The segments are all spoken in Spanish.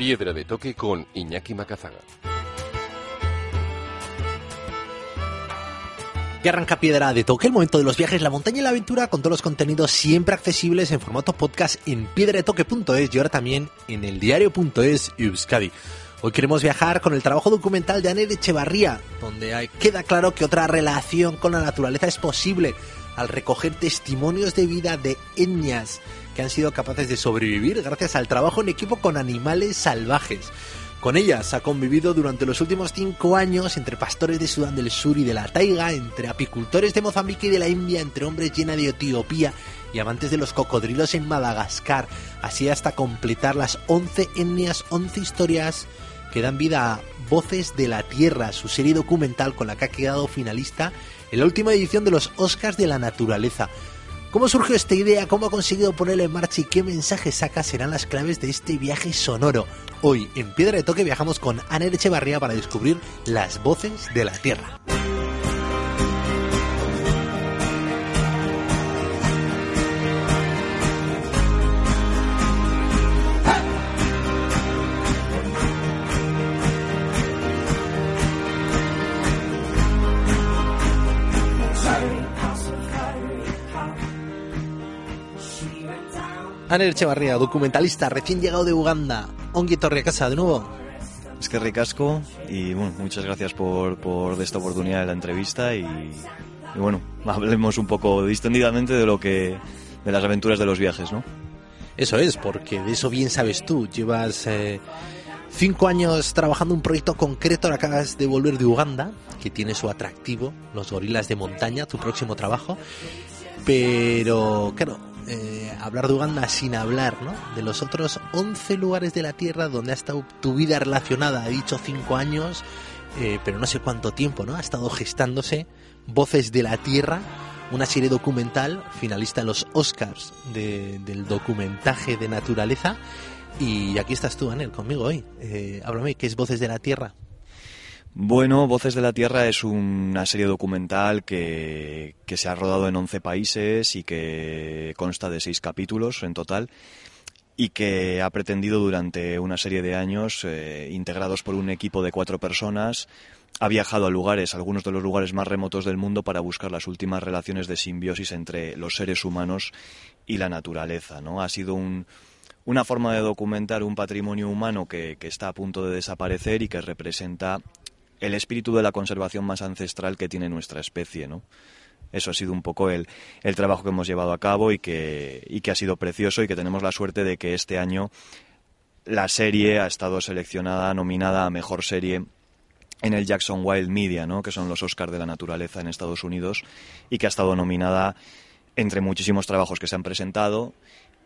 Piedra de toque con Iñaki Macazaga. Y arranca Piedra de Toque, el momento de los viajes, la montaña y la aventura, con todos los contenidos siempre accesibles en formato podcast en piedradetoque.es y ahora también en el diario.es y Euskadi. Hoy queremos viajar con el trabajo documental de Anel Echevarría, donde queda claro que otra relación con la naturaleza es posible al recoger testimonios de vida de etnias han sido capaces de sobrevivir gracias al trabajo en equipo con animales salvajes. Con ellas ha convivido durante los últimos cinco años entre pastores de Sudán del Sur y de la Taiga, entre apicultores de Mozambique y de la India, entre hombres llena de Etiopía y amantes de los cocodrilos en Madagascar, así hasta completar las 11 etnias, 11 historias que dan vida a Voces de la Tierra, su serie documental con la que ha quedado finalista en la última edición de los Oscars de la Naturaleza. ¿Cómo surgió esta idea? ¿Cómo ha conseguido ponerla en marcha y qué mensajes saca serán las claves de este viaje sonoro? Hoy, en Piedra de Toque, viajamos con Ana Echevarría para descubrir las voces de la Tierra. Ana Echevarría, documentalista, recién llegado de Uganda. Ongi Casa, de nuevo. Es que ricasco y bueno, muchas gracias por, por esta oportunidad de la entrevista y, y bueno, hablemos un poco distendidamente de lo que de las aventuras de los viajes, ¿no? Eso es, porque de eso bien sabes tú. Llevas eh, cinco años trabajando un proyecto concreto, ahora acabas de volver de Uganda, que tiene su atractivo, los gorilas de montaña, tu próximo trabajo. Pero, claro, eh, hablar de Uganda sin hablar, ¿no? De los otros 11 lugares de la Tierra donde ha estado tu vida relacionada, he dicho cinco años, eh, pero no sé cuánto tiempo, ¿no? Ha estado gestándose Voces de la Tierra, una serie documental finalista en los Oscars de- del documentaje de naturaleza. Y aquí estás tú, Anel, conmigo hoy. Eh, háblame, ¿qué es Voces de la Tierra? Bueno, Voces de la Tierra es una serie documental que, que se ha rodado en 11 países y que consta de seis capítulos en total y que ha pretendido durante una serie de años, eh, integrados por un equipo de cuatro personas, ha viajado a lugares, algunos de los lugares más remotos del mundo, para buscar las últimas relaciones de simbiosis entre los seres humanos y la naturaleza. ¿no? Ha sido un, una forma de documentar un patrimonio humano que, que está a punto de desaparecer y que representa el espíritu de la conservación más ancestral que tiene nuestra especie, ¿no? Eso ha sido un poco el, el trabajo que hemos llevado a cabo y que, y que ha sido precioso y que tenemos la suerte de que este año la serie ha estado seleccionada, nominada a mejor serie en el Jackson Wild Media, ¿no? que son los Oscars de la naturaleza en Estados Unidos, y que ha estado nominada entre muchísimos trabajos que se han presentado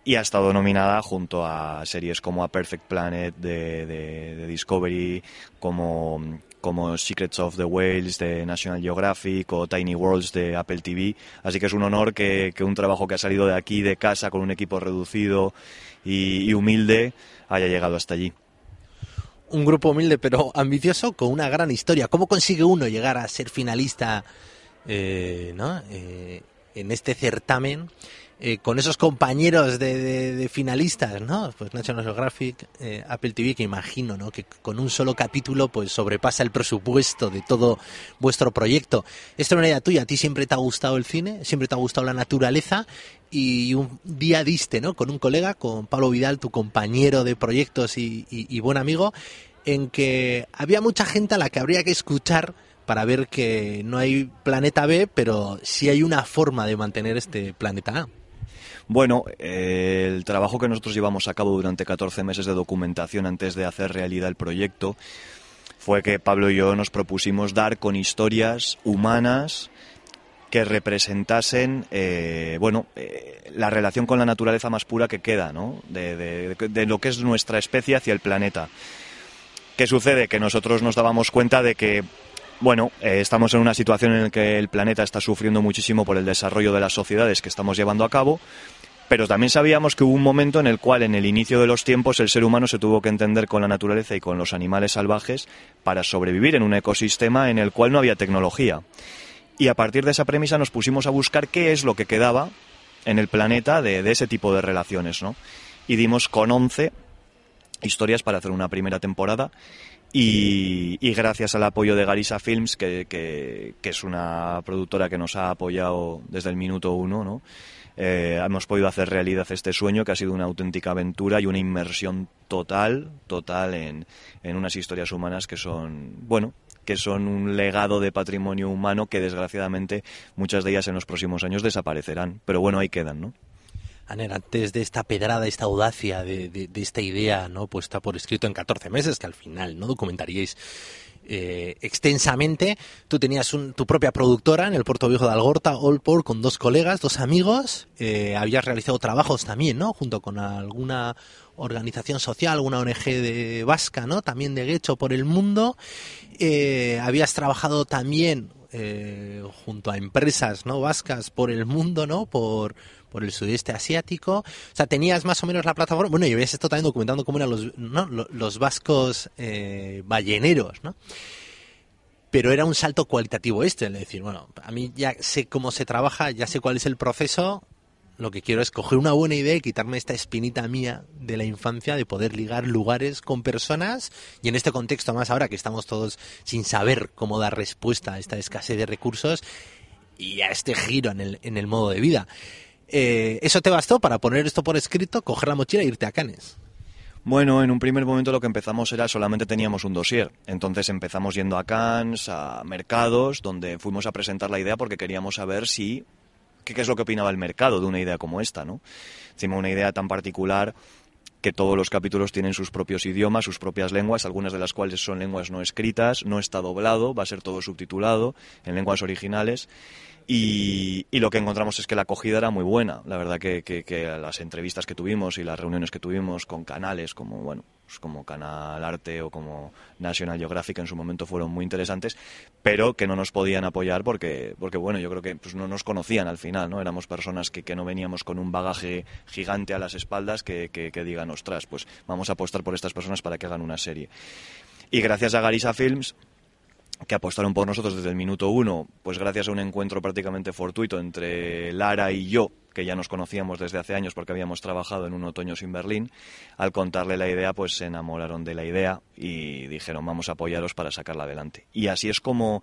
y ha estado nominada junto a series como A Perfect Planet de, de- de Discovery, como, como Secrets of the Whales de National Geographic o Tiny Worlds de Apple TV. Así que es un honor que, que un trabajo que ha salido de aquí, de casa, con un equipo reducido y, humilde, haya llegado hasta allí. Un grupo humilde pero ambicioso con una gran historia. ¿Cómo consigue uno llegar a ser finalista eh, ¿no? Eh, en este certamen? Eh, con esos compañeros de, finalistas, ¿no? Pues National Geographic, eh, Apple TV, que imagino, ¿no? Que con un solo capítulo, pues sobrepasa el presupuesto de todo vuestro proyecto. Esto es una idea tuya, a ti siempre te ha gustado el cine, siempre te ha gustado la naturaleza, y un día diste, ¿no? Con un colega, con Pablo Vidal, tu compañero de proyectos y, y- y buen amigo, en que había mucha gente a la que habría que escuchar para ver que no hay planeta B, pero sí hay una forma de mantener este planeta A. Bueno, eh, el trabajo que nosotros llevamos a cabo durante 14 meses de documentación antes de hacer realidad el proyecto fue que Pablo y yo nos propusimos dar con historias humanas que representasen eh, bueno eh, la relación con la naturaleza más pura que queda ¿no? de, de- de lo que es nuestra especie hacia el planeta. ¿Qué sucede? Que nosotros nos dábamos cuenta de que bueno, eh, estamos en una situación en la que el planeta está sufriendo muchísimo por el desarrollo de las sociedades que estamos llevando a cabo, pero también sabíamos que hubo un momento en el cual, en el inicio de los tiempos, el ser humano se tuvo que entender con la naturaleza y con los animales salvajes para sobrevivir en un ecosistema en el cual no había tecnología. Y a partir de esa premisa nos pusimos a buscar qué es lo que quedaba en el planeta de, de ese tipo de relaciones, ¿no? Y dimos con 11 historias para hacer una primera temporada y, y gracias al apoyo de Garisa Films, que, que- que es una productora que nos ha apoyado desde el minuto uno, ¿no? Eh, hemos podido hacer realidad este sueño que ha sido una auténtica aventura y una inmersión total, total en, en unas historias humanas que son, bueno, que son un legado de patrimonio humano que desgraciadamente muchas de ellas en los próximos años desaparecerán. Pero bueno, ahí quedan, ¿no? Aner, antes de esta pedrada, esta audacia de, de- de esta idea no puesta por escrito en 14 meses, que al final no documentaríais eh, extensamente, tú tenías un- tu propia productora en el Puerto Viejo de Algorta, Allport, con dos colegas, dos amigos, eh, habías realizado trabajos también, ¿no? Junto con alguna organización social, una ONG de vasca, ¿no? También de Guecho por el mundo. Eh, habías trabajado también junto a empresas no vascas por el mundo, ¿no? Por, por el sudeste asiático. O sea, tenías más o menos la plataforma. Bueno, y habías estado también documentando cómo eran los, los vascos eh, balleneros, ¿no? Pero era un salto cualitativo este, es decir, bueno, a mí ya sé cómo se trabaja, ya sé cuál es el proceso, lo que quiero es coger una buena idea y quitarme esta espinita mía de la infancia de poder ligar lugares con personas y en este contexto más ahora que estamos todos sin saber cómo dar respuesta a esta escasez de recursos y a este giro en el, en el modo de vida. Eh, ¿Eso te bastó para poner esto por escrito, coger la mochila e irte a Cannes? Bueno, en un primer momento lo que empezamos era solamente teníamos un dossier. Entonces empezamos yendo a Cannes, a mercados, donde fuimos a presentar la idea porque queríamos saber si qué, qué es lo que opinaba el mercado de una idea como esta, ¿no? Encima una idea tan particular que todos los capítulos tienen sus propios idiomas, sus propias lenguas, algunas de las cuales son lenguas no escritas, no está doblado, va a ser todo subtitulado en lenguas originales. Y, lo que encontramos es que la acogida era muy buena. La verdad que, que- que las entrevistas que tuvimos y las reuniones que tuvimos con canales como, bueno, pues como Canal Arte o como National Geographic en su momento fueron muy interesantes, pero que no nos podían apoyar porque, porque bueno, yo creo que pues, no nos conocían al final, ¿no? Éramos personas que, que no veníamos con un bagaje gigante a las espaldas que, que, que digan, ostras, pues vamos a apostar por estas personas para que hagan una serie. Y gracias a Garisa Films, que apostaron por nosotros desde el minuto uno, pues gracias a un encuentro prácticamente fortuito entre Lara y yo, que ya nos conocíamos desde hace años porque habíamos trabajado en un otoño sin Berlín, al contarle la idea, pues se enamoraron de la idea y dijeron vamos a apoyaros para sacarla adelante. Y así es como,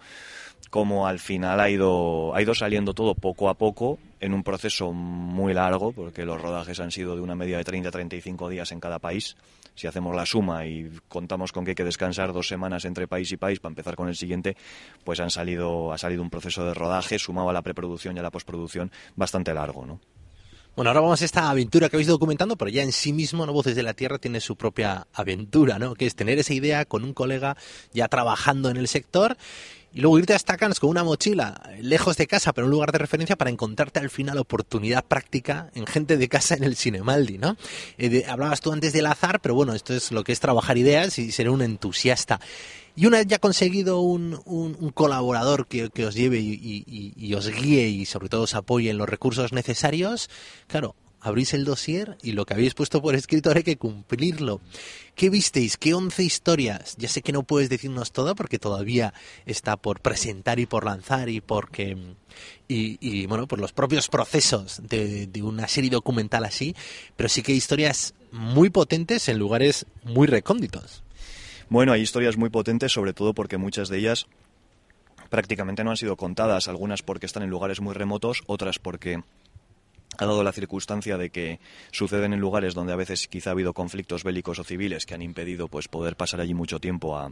como al final ha ido, ha ido saliendo todo poco a poco en un proceso muy largo, porque los rodajes han sido de una media de 30 a 35 días en cada país. Si hacemos la suma y contamos con que hay que descansar dos semanas entre país y país para empezar con el siguiente, pues han salido, ha salido un proceso de rodaje sumado a la preproducción y a la postproducción bastante largo, ¿no? Bueno, ahora vamos a esta aventura que habéis documentando, pero ya en sí mismo, ¿no? Voces de la Tierra tiene su propia aventura, ¿no? Que es tener esa idea con un colega ya trabajando en el sector y luego irte hasta Cannes con una mochila lejos de casa, pero un lugar de referencia para encontrarte al final oportunidad práctica en gente de casa en el Cinemaldi, ¿no? Eh, hablabas tú antes del azar, pero bueno, esto es lo que es trabajar ideas y ser un entusiasta. Y una vez ya conseguido un, un- colaborador que, que os lleve y- y os guíe y sobre todo os apoye en los recursos necesarios, claro, abrís el dossier y lo que habéis puesto por escrito ahora hay que cumplirlo. ¿Qué visteis? ¿Qué 11 historias? Ya sé que no puedes decirnos todo porque todavía está por presentar y por lanzar y porque y, y, bueno, por los propios procesos de, de una serie documental así, pero sí que hay historias muy potentes en lugares muy recónditos. Bueno, hay historias muy potentes, sobre todo porque muchas de ellas prácticamente no han sido contadas, algunas porque están en lugares muy remotos, otras porque ha dado la circunstancia de que suceden en lugares donde a veces quizá ha habido conflictos bélicos o civiles que han impedido pues poder pasar allí mucho tiempo a,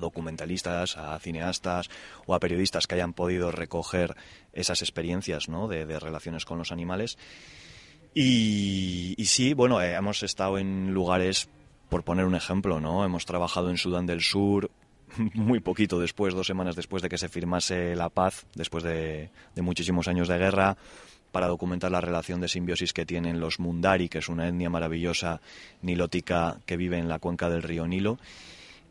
documentalistas, a cineastas o a periodistas que hayan podido recoger esas experiencias de, relaciones con los animales. Y, sí, bueno, eh, hemos estado en lugares, por poner un ejemplo, ¿no? Hemos trabajado en Sudán del Sur, muy poquito después, dos semanas después de que se firmase la paz, después de, de muchísimos años de guerra, para documentar la relación de simbiosis que tienen los Mundari, que es una etnia maravillosa nilótica que vive en la cuenca del río Nilo.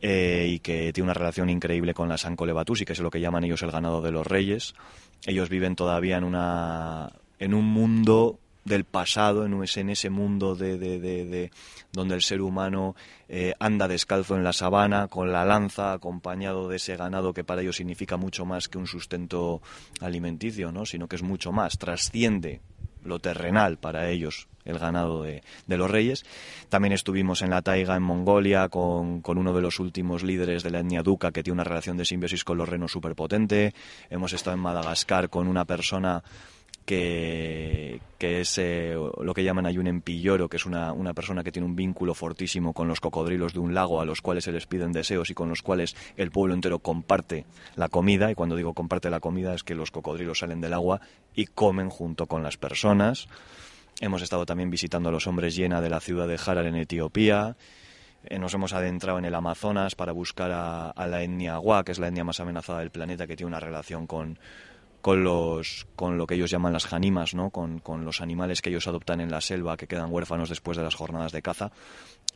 eh, y que tiene una relación increíble con las Ancolebatusi, que es lo que llaman ellos el ganado de los reyes. Ellos viven todavía en, una, en un mundo del pasado, en ese, mundo de, de- de- de- donde el ser humano eh, anda descalzo en la sabana, con la lanza, acompañado de ese ganado que para ellos significa mucho más que un sustento alimenticio, ¿no? sino que es mucho más, trasciende lo terrenal para ellos, el ganado de, de los reyes. También estuvimos en la taiga, en Mongolia, con, con uno de los últimos líderes de la etnia Duca, que tiene una relación de simbiosis con los renos súper potente. Hemos estado en Madagascar con una persona que, es eh, lo que llaman ahí un empilloro, que es una, una persona que tiene un vínculo fortísimo con los cocodrilos de un lago a los cuales se les piden deseos y con los cuales el pueblo entero comparte la comida. Y cuando digo comparte la comida es que los cocodrilos salen del agua y comen junto con las personas. Hemos estado también visitando a los hombres llena de la ciudad de Harar en Etiopía. Eh, Nos hemos adentrado en el Amazonas para buscar a, a la etnia Agua, que es la etnia más amenazada del planeta, que tiene una relación con, con, los, con lo que ellos llaman las janimas, ¿no? con, con los animales que ellos adoptan en la selva, que quedan huérfanos después de las jornadas de caza.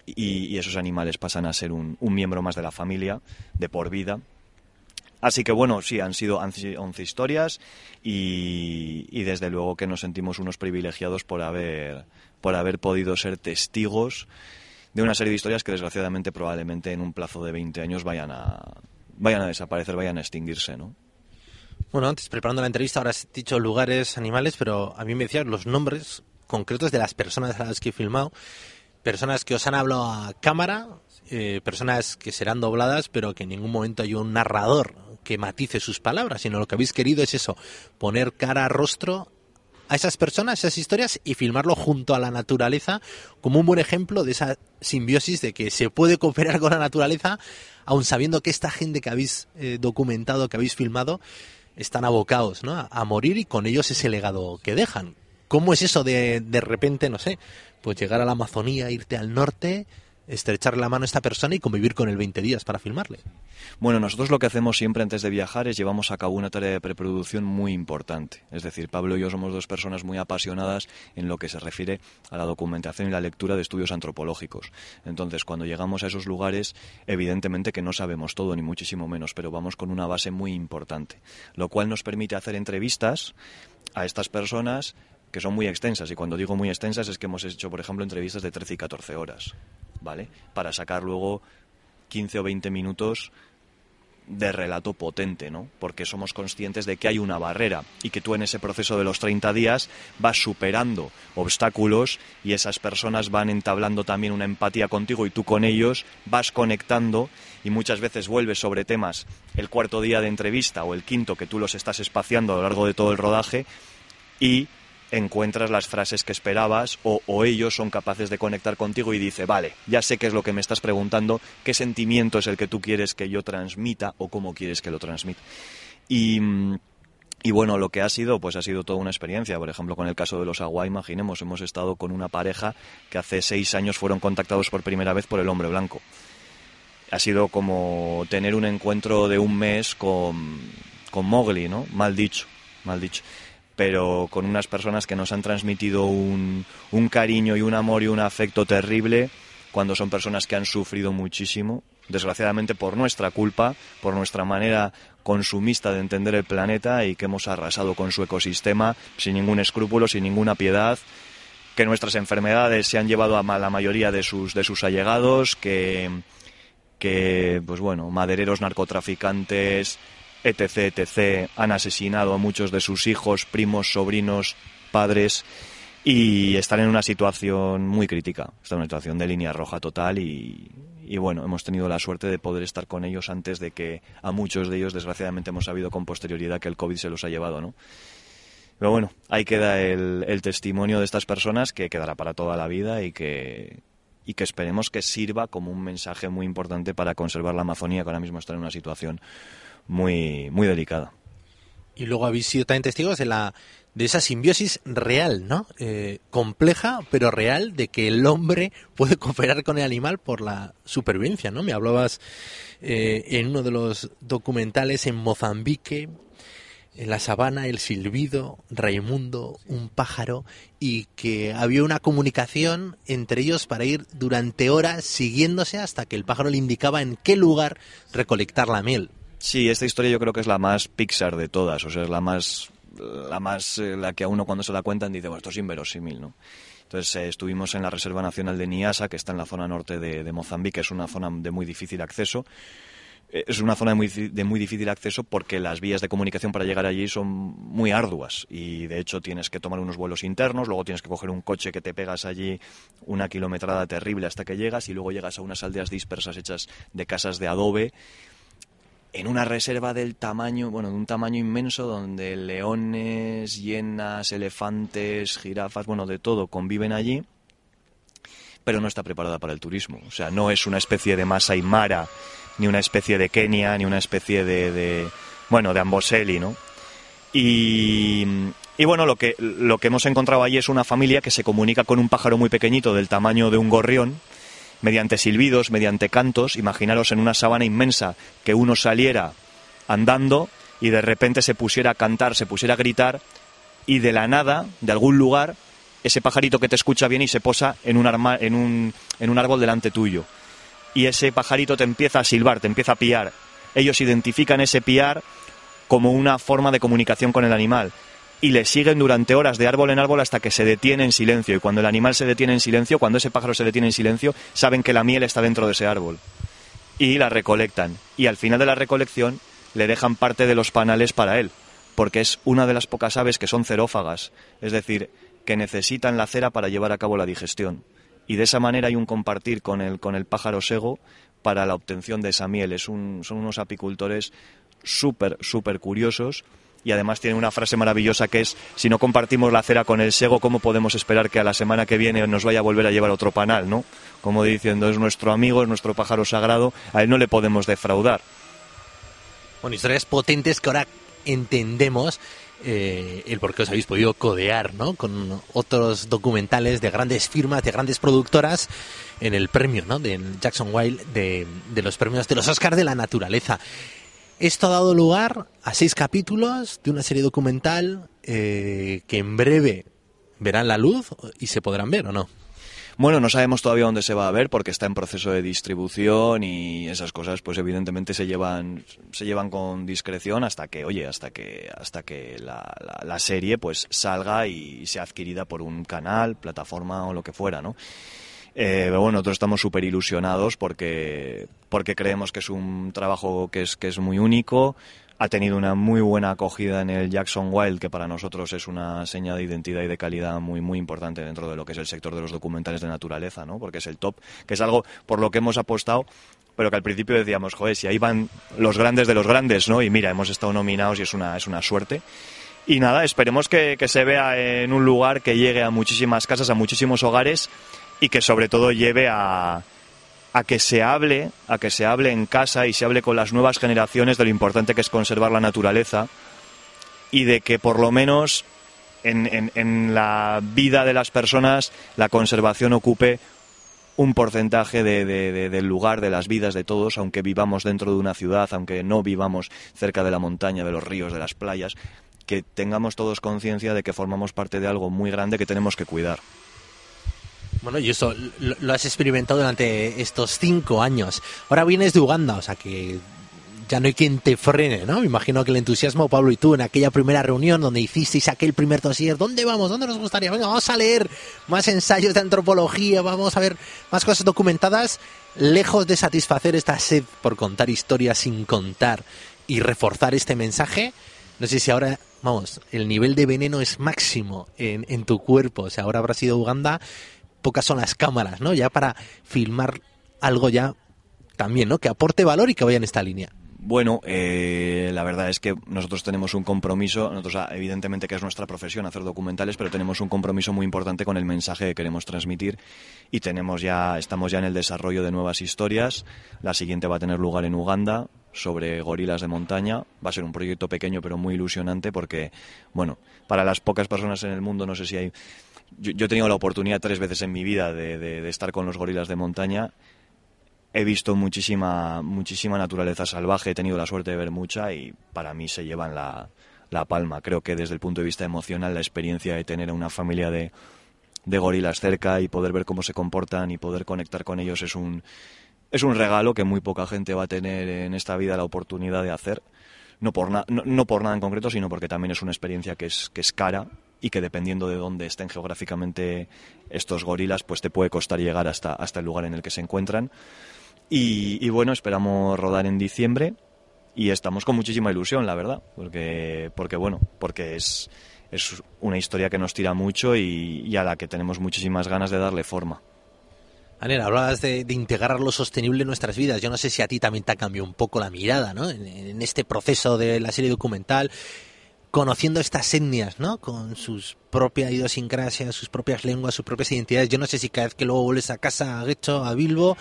Y, esos animales pasan a ser un, un miembro más de la familia, de por vida. Así que bueno, sí, han sido 11 historias y, y desde luego que nos sentimos unos privilegiados por haber, por haber podido ser testigos de una serie de historias que desgraciadamente probablemente en un plazo de 20 años vayan a, vayan a desaparecer, vayan a extinguirse, ¿no? Bueno, antes preparando la entrevista ahora has dicho lugares, animales, pero a mí me decías los nombres concretos de las personas a las que he filmado. Personas que os han hablado a cámara, eh, personas que serán dobladas, pero que en ningún momento hay un narrador que matice sus palabras, sino lo que habéis querido es eso, poner cara rostro a esas personas, esas historias y filmarlo junto a la naturaleza como un buen ejemplo de esa simbiosis de que se puede cooperar con la naturaleza, aun sabiendo que esta gente que habéis eh, documentado, que habéis filmado, están abocados ¿no? a, morir y con ellos ese legado que dejan. ¿Cómo es eso de de repente, no sé, pues llegar a la Amazonía, irte al norte, estrecharle la mano a esta persona y convivir con él 20 días para filmarle? Bueno, nosotros lo que hacemos siempre antes de viajar es llevamos a cabo una tarea de preproducción muy importante. Es decir, Pablo y yo somos dos personas muy apasionadas en lo que se refiere a la documentación y la lectura de estudios antropológicos. Entonces, cuando llegamos a esos lugares, evidentemente que no sabemos todo, ni muchísimo menos, pero vamos con una base muy importante, lo cual nos permite hacer entrevistas a estas personas que son muy extensas. Y cuando digo muy extensas es que hemos hecho, por ejemplo, entrevistas de 13 y 14 horas, ¿vale? Para sacar luego 15 o 20 minutos de relato potente, ¿no? Porque somos conscientes de que hay una barrera y que tú en ese proceso de los 30 días vas superando obstáculos y esas personas van entablando también una empatía contigo y tú con ellos vas conectando y muchas veces vuelves sobre temas el cuarto día de entrevista o el quinto que tú los estás espaciando a lo largo de todo el rodaje y encuentras las frases que esperabas o, ellos son capaces de conectar contigo y dice, vale, ya sé qué es lo que me estás preguntando, qué sentimiento es el que tú quieres que yo transmita o cómo quieres que lo transmita. Y, y bueno, lo que ha sido, pues ha sido toda una experiencia. Por ejemplo, con el caso de los Agua, imaginemos, hemos estado con una pareja que hace seis años fueron contactados por primera vez por el hombre blanco. Ha sido como tener un encuentro de un mes con, con Mowgli, ¿no? Mal dicho, mal dicho pero con unas personas que nos han transmitido un, un, cariño y un amor y un afecto terrible cuando son personas que han sufrido muchísimo, desgraciadamente por nuestra culpa, por nuestra manera consumista de entender el planeta y que hemos arrasado con su ecosistema sin ningún escrúpulo, sin ninguna piedad, que nuestras enfermedades se han llevado a la mayoría de sus, de sus allegados, que, que, pues bueno, madereros narcotraficantes, etc., etc., han asesinado a muchos de sus hijos, primos, sobrinos, padres y están en una situación muy crítica, están en una situación de línea roja total y, y, bueno, hemos tenido la suerte de poder estar con ellos antes de que a muchos de ellos, desgraciadamente, hemos sabido con posterioridad que el COVID se los ha llevado, ¿no? Pero bueno, ahí queda el, el testimonio de estas personas que quedará para toda la vida y que, y que esperemos que sirva como un mensaje muy importante para conservar la Amazonía, que ahora mismo está en una situación muy, muy delicada. Y luego habéis sido también testigos de la de esa simbiosis real, ¿no? Eh, compleja, pero real, de que el hombre puede cooperar con el animal por la supervivencia, ¿no? Me hablabas eh, en uno de los documentales en Mozambique, en la sabana, el silbido, Raimundo, un pájaro, y que había una comunicación entre ellos para ir durante horas siguiéndose hasta que el pájaro le indicaba en qué lugar recolectar la miel. Sí, esta historia yo creo que es la más Pixar de todas, o sea, es la más la más eh, la que a uno cuando se la cuentan dice, bueno, esto es inverosímil, ¿no? Entonces eh, estuvimos en la Reserva Nacional de Niasa, que está en la zona norte de, de Mozambique, es una zona de muy difícil acceso. Eh, Es una zona de muy, de muy difícil acceso porque las vías de comunicación para llegar allí son muy arduas y de hecho tienes que tomar unos vuelos internos, luego tienes que coger un coche que te pegas allí una kilometrada terrible hasta que llegas y luego llegas a unas aldeas dispersas hechas de casas de adobe en una reserva del tamaño, bueno, de un tamaño inmenso donde leones, hienas, elefantes, jirafas, bueno, de todo conviven allí, pero no está preparada para el turismo. O sea, no es una especie de Masai Mara, ni una especie de Kenia, ni una especie de, de bueno, de Amboseli, ¿no? Y, y bueno, lo que, lo que hemos encontrado allí es una familia que se comunica con un pájaro muy pequeñito del tamaño de un gorrión, mediante silbidos, mediante cantos. Imaginaros en una sabana inmensa que uno saliera andando y de repente se pusiera a cantar, se pusiera a gritar y de la nada, de algún lugar, ese pajarito que te escucha bien y se posa en un, arma- en un, en un árbol delante tuyo. Y ese pajarito te empieza a silbar, te empieza a piar. Ellos identifican ese piar como una forma de comunicación con el animal y le siguen durante horas de árbol en árbol hasta que se detiene en silencio. Y cuando el animal se detiene en silencio, cuando ese pájaro se detiene en silencio, saben que la miel está dentro de ese árbol. Y la recolectan. Y al final de la recolección le dejan parte de los panales para él, porque es una de las pocas aves que son cerófagas, es decir, que necesitan la cera para llevar a cabo la digestión. Y de esa manera hay un compartir con el, con el pájaro sego para la obtención de esa miel. Es un- son unos apicultores súper, súper curiosos y además tiene una frase maravillosa que es si no compartimos la cera con el sego, ¿cómo podemos esperar que a la semana que viene nos vaya a volver a llevar otro panal, no? Como diciendo, es nuestro amigo, es nuestro pájaro sagrado, a él no le podemos defraudar. Bueno, historias potentes que ahora entendemos eh, el por qué os habéis podido codear ¿no? con otros documentales de grandes firmas, de grandes productoras en el premio ¿no? de Jackson Wild de, de los premios de los Oscars de la naturaleza. Esto ha dado lugar a seis capítulos de una serie documental eh, que en breve verán la luz y se podrán ver o no. Bueno, no sabemos todavía dónde se va a ver porque está en proceso de distribución y esas cosas, pues evidentemente se llevan, se llevan con discreción hasta que, oye, hasta que, hasta que la, la- serie pues salga y sea adquirida por un canal, plataforma o lo que fuera, ¿no? Eh, pero bueno, nosotros estamos súper ilusionados porque, porque creemos que es un trabajo que es, que es muy único. Ha tenido una muy buena acogida en el Jackson Wild, que para nosotros es una seña de identidad y de calidad muy, muy importante dentro de lo que es el sector de los documentales de naturaleza, ¿no? Porque es el top, que es algo por lo que hemos apostado, pero que al principio decíamos, joder, si ahí van los grandes de los grandes, ¿no? Y mira, hemos estado nominados y es una, es una suerte. Y nada, esperemos que, que se vea en un lugar que llegue a muchísimas casas, a muchísimos hogares y que sobre todo lleve a, a que se hable, a que se hable en casa y se hable con las nuevas generaciones de lo importante que es conservar la naturaleza y de que por lo menos en, en- la vida de las personas la conservación ocupe un porcentaje de- de- de- del lugar, de las vidas de todos, aunque vivamos dentro de una ciudad, aunque no vivamos cerca de la montaña, de los ríos, de las playas, que tengamos todos conciencia de que formamos parte de algo muy grande que tenemos que cuidar. Bueno, y eso lo, lo has experimentado durante estos cinco años. Ahora vienes de Uganda, o sea que ya no hay quien te frene, ¿no? Me imagino que el entusiasmo, Pablo y tú, en aquella primera reunión donde hicisteis aquel primer dossier, ¿dónde vamos? ¿Dónde nos gustaría? Venga, vamos a leer más ensayos de antropología, vamos a ver más cosas documentadas, lejos de satisfacer esta sed por contar historias sin contar y reforzar este mensaje. No sé si ahora, vamos, el nivel de veneno es máximo en, en tu cuerpo. O sea, ahora habrá sido Uganda, pocas son las cámaras, ¿no? Ya para filmar algo ya también, ¿no? Que aporte valor y que vaya en esta línea. Bueno, eh, la verdad es que nosotros tenemos un compromiso, nosotros ah, evidentemente que es nuestra profesión hacer documentales, pero tenemos un compromiso muy importante con el mensaje que queremos transmitir y tenemos ya, estamos ya en el desarrollo de nuevas historias. La siguiente va a tener lugar en Uganda sobre gorilas de montaña. Va a ser un proyecto pequeño pero muy ilusionante porque, bueno, para las pocas personas en el mundo, no sé si hay... Yo, yo he tenido la oportunidad tres veces en mi vida de, estar con los gorilas de montaña. He visto muchísima, muchísima naturaleza salvaje, he tenido la suerte de ver mucha y para mí se llevan la, la palma. Creo que desde el punto de vista emocional la experiencia de tener a una familia de, de gorilas cerca y poder ver cómo se comportan y poder conectar con ellos es un, es un regalo que muy poca gente va a tener en esta vida la oportunidad de hacer. No por, na- no por nada en concreto, sino porque también es una experiencia que es, que es cara y que dependiendo de dónde estén geográficamente estos gorilas, pues te puede costar llegar hasta, hasta el lugar en el que se encuentran. Y, bueno, esperamos rodar en diciembre y estamos con muchísima ilusión, la verdad, porque, porque bueno, porque es, es una historia que nos tira mucho y, a la que tenemos muchísimas ganas de darle forma. Anel, hablabas de, integrar lo sostenible en nuestras vidas. Yo no sé si a ti también te ha cambiado un poco la mirada, ¿no? En este proceso de la serie documental, conociendo estas etnias, ¿no? Con sus propias idiosincrasias, sus propias lenguas, sus propias identidades. Yo no sé si cada vez que luego vuelves a casa, a Guecho, a Bilbo,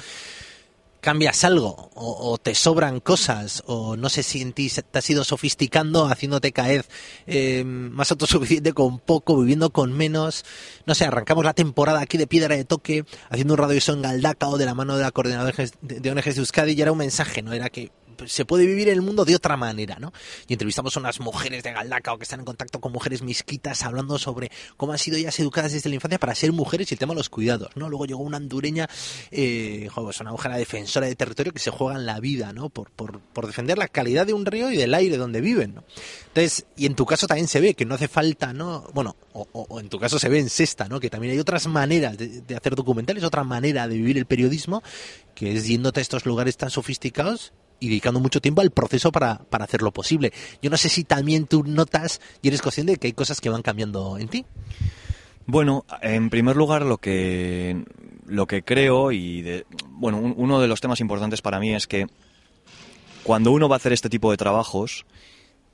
cambias algo o, o te sobran cosas o no sé si en ti te has ido sofisticando haciéndote caer eh, más autosuficiente con poco viviendo con menos no sé arrancamos la temporada aquí de piedra de toque haciendo un radio en Galdacao de la mano de la coordinadora de ONGs de Euskadi y era un mensaje no era que se puede vivir el mundo de otra manera, ¿no? Y entrevistamos a unas mujeres de Galdacao que están en contacto con mujeres misquitas hablando sobre cómo han sido ellas educadas desde la infancia para ser mujeres y el tema de los cuidados, ¿no? Luego llegó una hondureña, eh, pues una mujer defensora de territorio que se juega en la vida, ¿no? Por, por, por defender la calidad de un río y del aire donde viven, ¿no? Entonces, y en tu caso también se ve que no hace falta, ¿no? Bueno, o, o- o en tu caso se ve en Sexta, ¿no? Que también hay otras maneras de, de hacer documentales, otra manera de vivir el periodismo, que es yéndote a estos lugares tan sofisticados y dedicando mucho tiempo al proceso para, para hacerlo posible. Yo no sé si también tú notas y eres consciente de que hay cosas que van cambiando en ti. Bueno, en primer lugar lo que lo que creo y de- bueno, un- uno de los temas importantes para mí es que cuando uno va a hacer este tipo de trabajos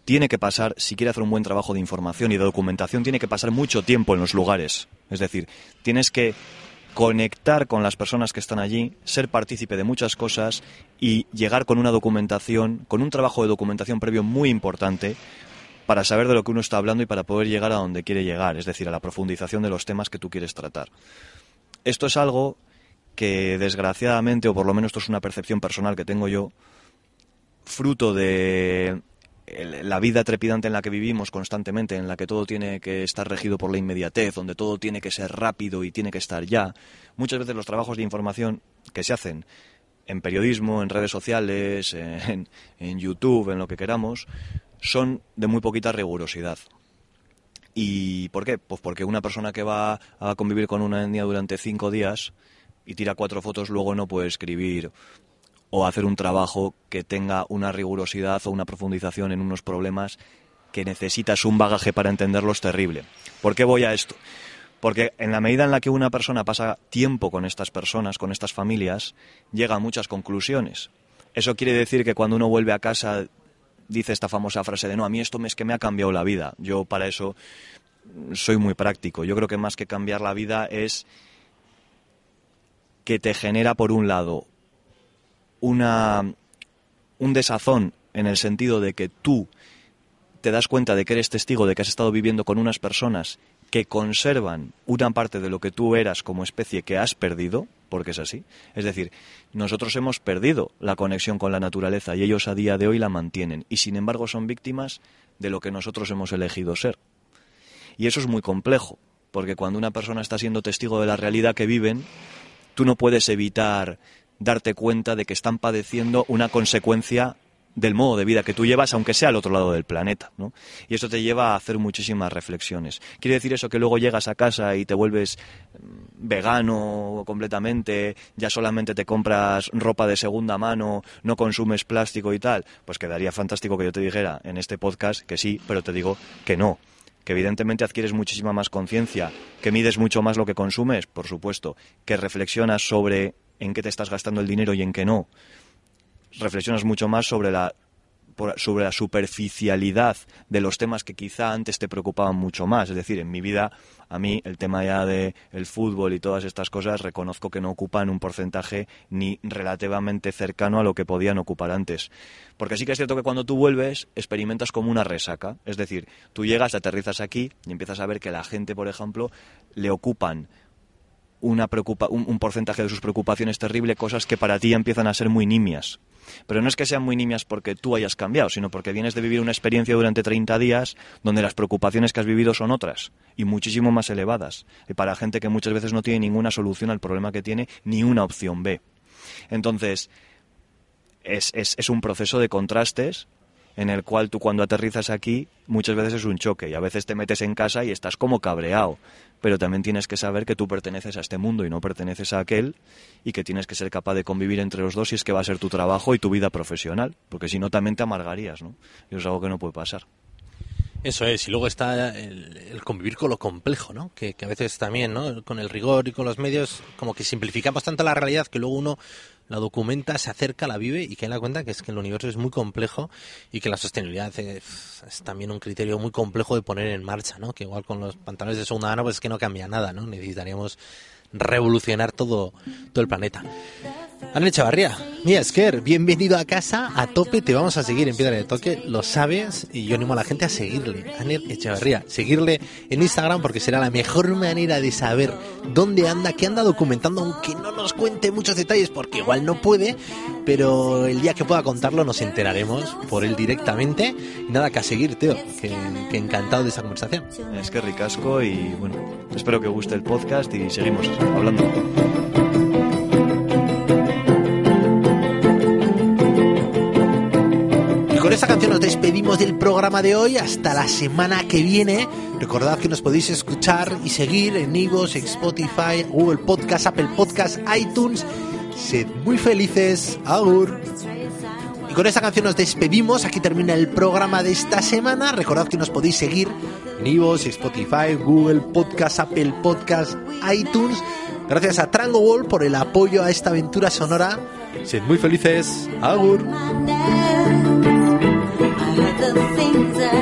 tiene que pasar, si quiere hacer un buen trabajo de información y de documentación, tiene que pasar mucho tiempo en los lugares. Es decir, tienes que conectar con las personas que están allí, ser partícipe de muchas cosas y llegar con una documentación, con un trabajo de documentación previo muy importante para saber de lo que uno está hablando y para poder llegar a donde quiere llegar, es decir, a la profundización de los temas que tú quieres tratar. Esto es algo que desgraciadamente, o por lo menos esto es una percepción personal que tengo yo, fruto de la vida trepidante en la que vivimos constantemente, en la que todo tiene que estar regido por la inmediatez, donde todo tiene que ser rápido y tiene que estar ya. Muchas veces los trabajos de información que se hacen en periodismo, en redes sociales, en, YouTube, en lo que queramos, son de muy poquita rigurosidad. ¿Y por qué? Pues porque una persona que va a convivir con una etnia durante cinco días y tira cuatro fotos luego no puede escribir o hacer un trabajo que tenga una rigurosidad o una profundización en unos problemas que necesitas un bagaje para entenderlos terrible. ¿Por qué voy a esto? Porque en la medida en la que una persona pasa tiempo con estas personas, con estas familias, llega a muchas conclusiones. Eso quiere decir que cuando uno vuelve a casa dice esta famosa frase de no, a mí esto es que me ha cambiado la vida. Yo para eso soy muy práctico. Yo creo que más que cambiar la vida es que te genera, por un lado, una, un desazón en el sentido de que tú te das cuenta de que eres testigo de que has estado viviendo con unas personas que conservan una parte de lo que tú eras como especie que has perdido, porque es así. Es decir, nosotros hemos perdido la conexión con la naturaleza y ellos a día de hoy la mantienen y sin embargo son víctimas de lo que nosotros hemos elegido ser. Y eso es muy complejo, porque cuando una persona está siendo testigo de la realidad que viven, tú no puedes evitar darte cuenta de que están padeciendo una consecuencia del modo de vida que tú llevas, aunque sea al otro lado del planeta. ¿no? Y eso te lleva a hacer muchísimas reflexiones. ¿Quiere decir eso que luego llegas a casa y te vuelves mm, vegano completamente, ya solamente te compras ropa de segunda mano, no consumes plástico y tal? Pues quedaría fantástico que yo te dijera en este podcast que sí, pero te digo que no que evidentemente adquieres muchísima más conciencia, que mides mucho más lo que consumes, por supuesto, que reflexionas sobre en qué te estás gastando el dinero y en qué no, reflexionas mucho más sobre la sobre la superficialidad de los temas que quizá antes te preocupaban mucho más. Es decir, en mi vida, a mí el tema ya de el fútbol y todas estas cosas reconozco que no ocupan un porcentaje ni relativamente cercano a lo que podían ocupar antes. Porque sí que es cierto que cuando tú vuelves experimentas como una resaca. Es decir, tú llegas, aterrizas aquí y empiezas a ver que la gente, por ejemplo, le ocupan una preocupa- un, un porcentaje de sus preocupaciones terrible, cosas que para ti empiezan a ser muy nimias. Pero no es que sean muy nimias porque tú hayas cambiado, sino porque vienes de vivir una experiencia durante 30 días donde las preocupaciones que has vivido son otras y muchísimo más elevadas. Y para gente que muchas veces no tiene ninguna solución al problema que tiene, ni una opción B. Entonces, es, es, es un proceso de contrastes en el cual tú cuando aterrizas aquí muchas veces es un choque y a veces te metes en casa y estás como cabreado, pero también tienes que saber que tú perteneces a este mundo y no perteneces a aquel y que tienes que ser capaz de convivir entre los dos si es que va a ser tu trabajo y tu vida profesional, porque si no también te amargarías, ¿no? Y eso es algo que no puede pasar. Eso es, y luego está el, el convivir con lo complejo, ¿no? Que, que a veces también, ¿no? Con el rigor y con los medios, como que simplificamos tanto la realidad que luego uno la documenta, se acerca, la vive y en la cuenta que es que el universo es muy complejo y que la sostenibilidad es, es también un criterio muy complejo de poner en marcha, ¿no? Que igual con los pantalones de segunda mano pues es que no cambia nada, ¿no? Necesitaríamos revolucionar todo, todo el planeta. Ana Echavarría, mira, Esker, bienvenido a casa, a tope, te vamos a seguir en Piedra de Toque, lo sabes, y yo animo a la gente a seguirle, Ana Echavarría, seguirle en Instagram porque será la mejor manera de saber dónde anda, qué anda documentando, aunque no nos cuente muchos detalles porque igual no puede, pero el día que pueda contarlo nos enteraremos por él directamente, y nada, que a seguir, Teo, que, que encantado de esta conversación. Es que ricasco y bueno, espero que guste el podcast y seguimos hablando. Con esta canción nos despedimos del programa de hoy hasta la semana que viene. Recordad que nos podéis escuchar y seguir en Ivos, Spotify, Google Podcast, Apple Podcast, iTunes. Sed muy felices. Agur. Y con esta canción nos despedimos. Aquí termina el programa de esta semana. Recordad que nos podéis seguir en Ivos, Spotify, Google Podcast, Apple Podcast, iTunes. Gracias a Trango Wall por el apoyo a esta aventura sonora. Sed muy felices. Agur. the things that.